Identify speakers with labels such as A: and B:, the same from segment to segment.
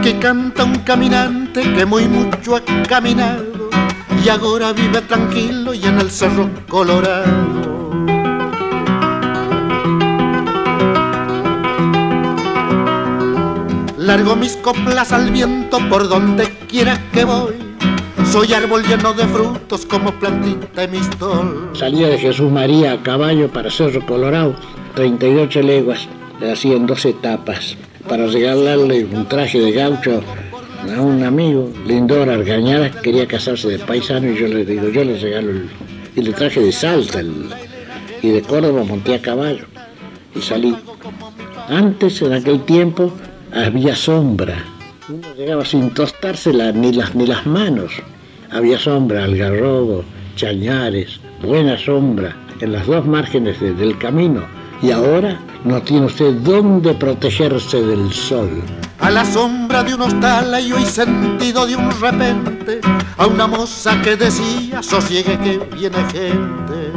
A: Aquí canta un caminante que muy mucho ha caminado y ahora vive tranquilo y en el cerro colorado. Largo mis coplas al viento por donde quiera que voy. Soy árbol lleno de frutos como plantita en mistol.
B: Salía de Jesús María a caballo para Cerro Colorado, 38 leguas, le hacían dos etapas. Para regalarle un traje de gaucho a un amigo, Lindor Argañara, quería casarse de paisano y yo le digo, yo le regalo el, y le traje de Salta y de Córdoba monté a caballo y salí. Antes, en aquel tiempo, había sombra. Uno llegaba sin tostarse ni, las, ni las manos. Había sombra, algarrobo, chañares, buena sombra en las dos márgenes del camino. Y ahora no tiene usted dónde protegerse del sol.
A: A la sombra de un hostal y sentido de un repente a una moza que decía sosiegue que viene gente.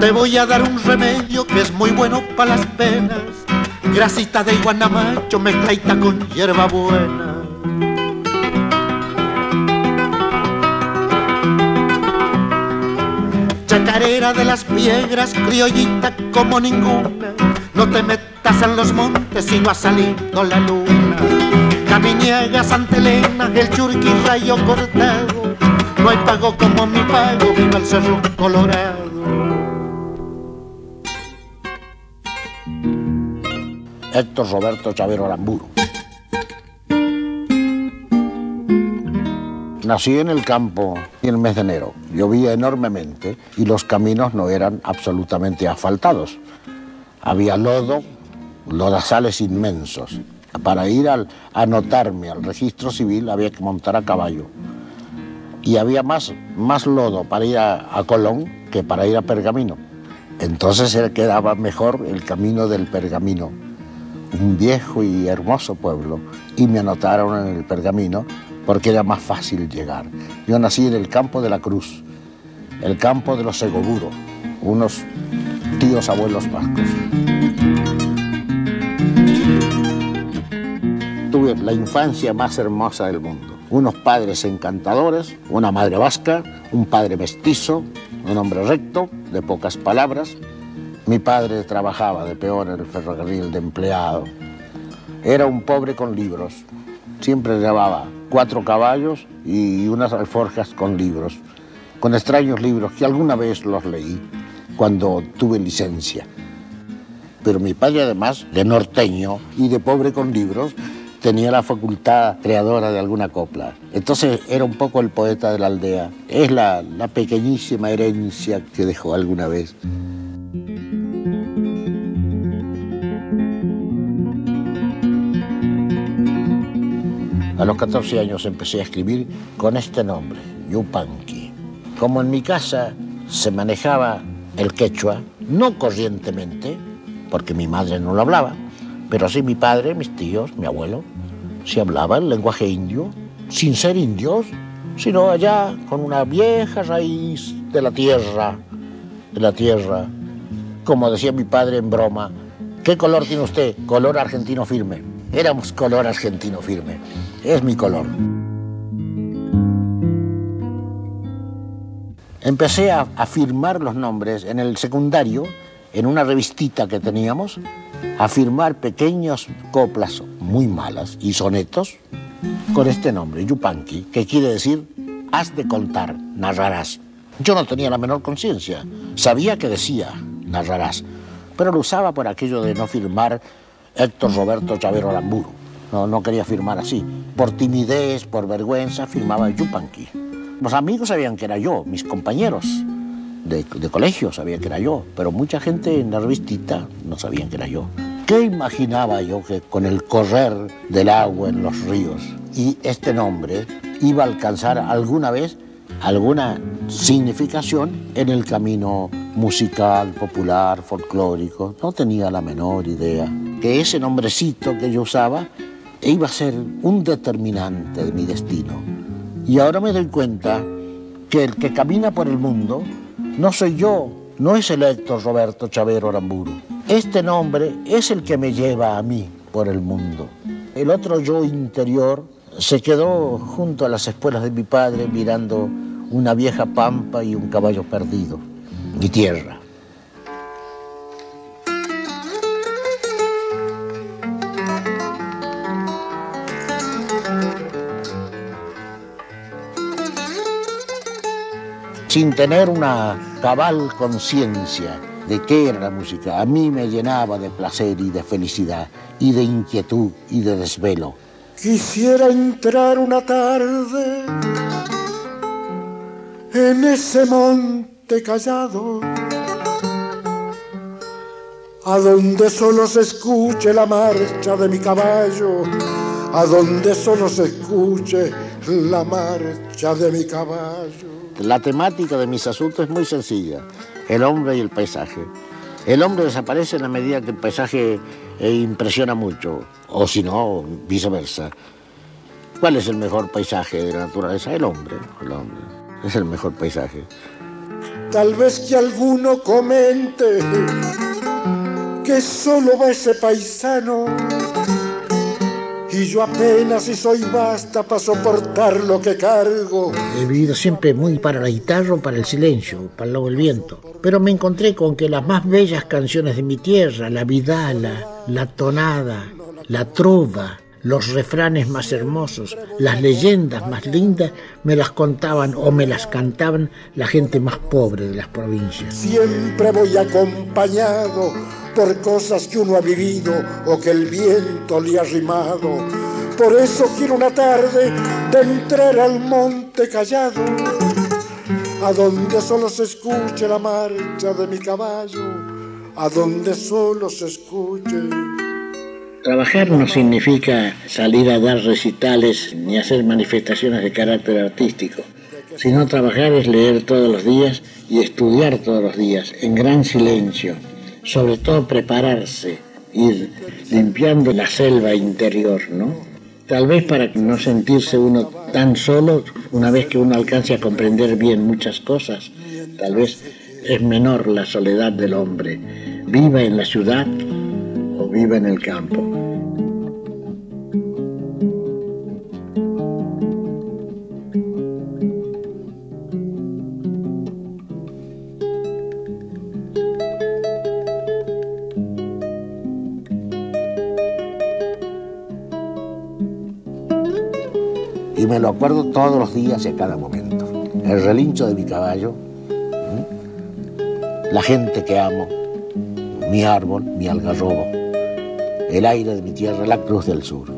A: Te voy a dar un remedio que es muy bueno para las penas. Grasita de iguanamacho mezclaita con hierba buena. Chacarera de las piedras, criollita como ninguna. No te metas en los montes si no ha salido la luna. Caminiega, Santa Elena, el churqui rayo cortado. No hay pago como mi pago, viva el cerro colorado.
B: Héctor Roberto Chavero Aramburu. Nací en el campo en el mes de enero. Llovía enormemente y los caminos no eran absolutamente asfaltados. Había lodo, lodazales inmensos. Para ir a anotarme al registro civil había que montar a caballo. Y había más, más lodo para ir a, Colón que para ir a Pergamino. Entonces quedaba mejor el camino del Pergamino un viejo y hermoso pueblo y me anotaron en el pergamino porque era más fácil llegar. Yo nací en el campo de la Cruz, el campo de los Segoguro, unos tíos abuelos vascos. Tuve la infancia más hermosa del mundo. Unos padres encantadores, una madre vasca, un padre mestizo, un hombre recto, de pocas palabras, mi padre trabajaba de peor en el ferrocarril de empleado. Era un pobre con libros. Siempre llevaba cuatro caballos y unas alforjas con libros, con extraños libros que alguna vez los leí cuando tuve licencia. Pero mi padre además, de norteño y de pobre con libros, tenía la facultad creadora de alguna copla. Entonces era un poco el poeta de la aldea. Es la, la pequeñísima herencia que dejó alguna vez. A los 14 años empecé a escribir con este nombre, Yupanqui. Como en mi casa se manejaba el quechua, no corrientemente, porque mi madre no lo hablaba, pero sí mi padre, mis tíos, mi abuelo, se hablaba el lenguaje indio, sin ser indios, sino allá con una vieja raíz de la tierra, de la tierra. Como decía mi padre en broma, ¿qué color tiene usted? Color argentino firme. Éramos color argentino firme es mi color. Empecé a, firmar los nombres en el secundario, en una revistita que teníamos, a firmar pequeños coplas muy malas y sonetos con este nombre, Yupanqui, que quiere decir has de contar, narrarás. Yo no tenía la menor conciencia, sabía que decía narrarás, pero lo usaba por aquello de no firmar Héctor Roberto Chavero Aramburu. No, no quería firmar así. Por timidez, por vergüenza, firmaba Yupanqui. Los amigos sabían que era yo, mis compañeros de, colegio sabían que era yo, pero mucha gente en la revistita no sabían que era yo. ¿Qué imaginaba yo que con el correr del agua en los ríos y este nombre iba a alcanzar alguna vez alguna significación en el camino musical, popular, folclórico? No tenía la menor idea que ese nombrecito que yo usaba iba a ser un determinante de mi destino. Y ahora me doy cuenta que el que camina por el mundo no soy yo, no es el Héctor Roberto Chavero Aramburu, Este nombre es el que me lleva a mí por el mundo. El otro yo interior se quedó junto a las espuelas de mi padre mirando una vieja pampa y un caballo perdido, mi tierra. Sin tener una cabal conciencia de qué era la música, a mí me llenaba de placer y de felicidad, y de inquietud y de desvelo.
A: Quisiera entrar una tarde en ese monte callado, a donde solo se escuche la marcha de mi caballo, a donde solo se escuche la marcha de mi caballo.
B: La temática de mis asuntos es muy sencilla, el hombre y el paisaje. El hombre desaparece en la medida que el paisaje eh, impresiona mucho, o si no, viceversa. ¿Cuál es el mejor paisaje de la naturaleza? El hombre, el hombre. Es el mejor paisaje.
A: Tal vez que alguno comente que solo va ese paisano y yo apenas si soy basta para soportar lo que cargo.
B: He vivido siempre muy para la guitarra, para el silencio, para el del viento. Pero me encontré con que las más bellas canciones de mi tierra, la vidala, la tonada, la trova, los refranes más hermosos, las leyendas más lindas, me las contaban o me las cantaban la gente más pobre de las provincias.
A: Siempre voy acompañado por cosas que uno ha vivido o que el viento le ha rimado. Por eso quiero una tarde de entrar al monte callado, a donde solo se escuche la marcha de mi caballo, a donde solo se escuche.
B: Trabajar no significa salir a dar recitales ni hacer manifestaciones de carácter artístico, sino trabajar es leer todos los días y estudiar todos los días, en gran silencio, sobre todo prepararse, ir limpiando la selva interior, ¿no? Tal vez para no sentirse uno tan solo, una vez que uno alcance a comprender bien muchas cosas, tal vez es menor la soledad del hombre, viva en la ciudad o viva en el campo. me lo acuerdo todos los días y a cada momento. El relincho de mi caballo, la gente que amo, mi árbol, mi algarrobo, el aire de mi tierra, la cruz del sur.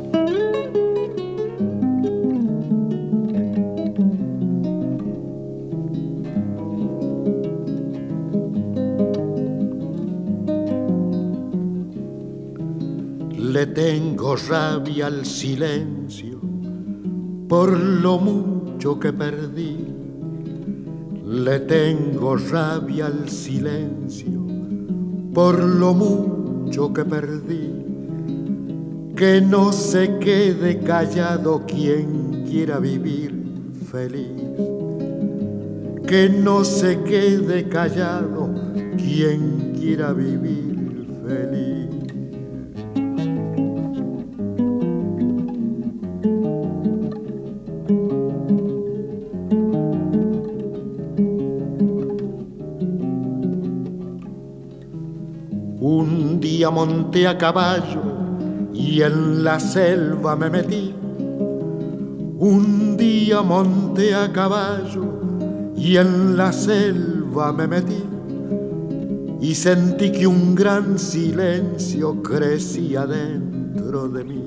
A: Le tengo rabia al silencio por lo mucho que perdí. Le tengo rabia al silencio por lo mucho que perdí. Que no se quede callado quien quiera vivir feliz. Que no se quede callado quien quiera vivir feliz. monté a caballo y en la selva me metí. Un día monté a caballo y en la selva me metí. Y sentí que un gran silencio crecía dentro de mí.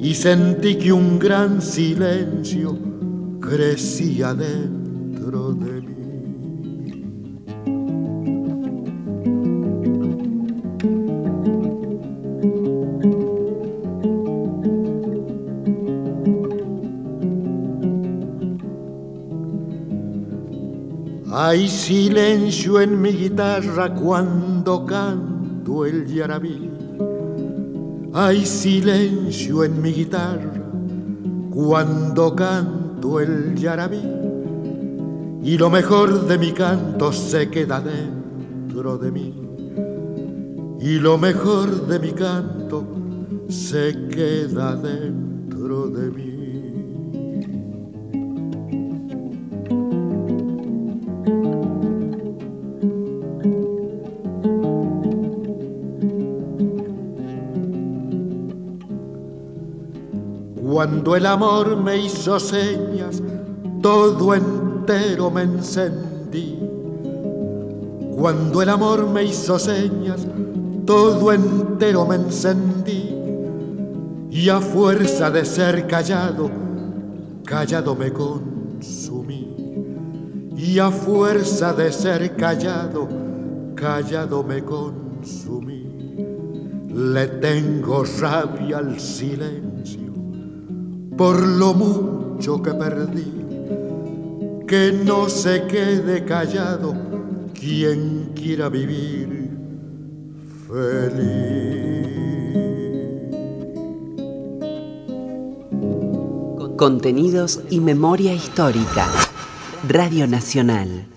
A: Y sentí que un gran silencio crecía dentro de mí. Hay silencio en mi guitarra cuando canto el yarabí. Hay silencio en mi guitarra cuando canto el yarabí. Y lo mejor de mi canto se queda dentro de mí. y lo mejor de mi canto se queda dentro de mí. Cuando el amor me hizo señas, todo entero me encendí. Cuando el amor me hizo señas, todo entero me encendí. Y a fuerza de ser callado, callado me consumí. Y a fuerza de ser callado, callado me consumí. Le tengo rabia al silencio por lo mucho que perdí. Que no se quede callado quien quiera vivir feliz.
C: Contenidos y memoria histórica. Radio Nacional.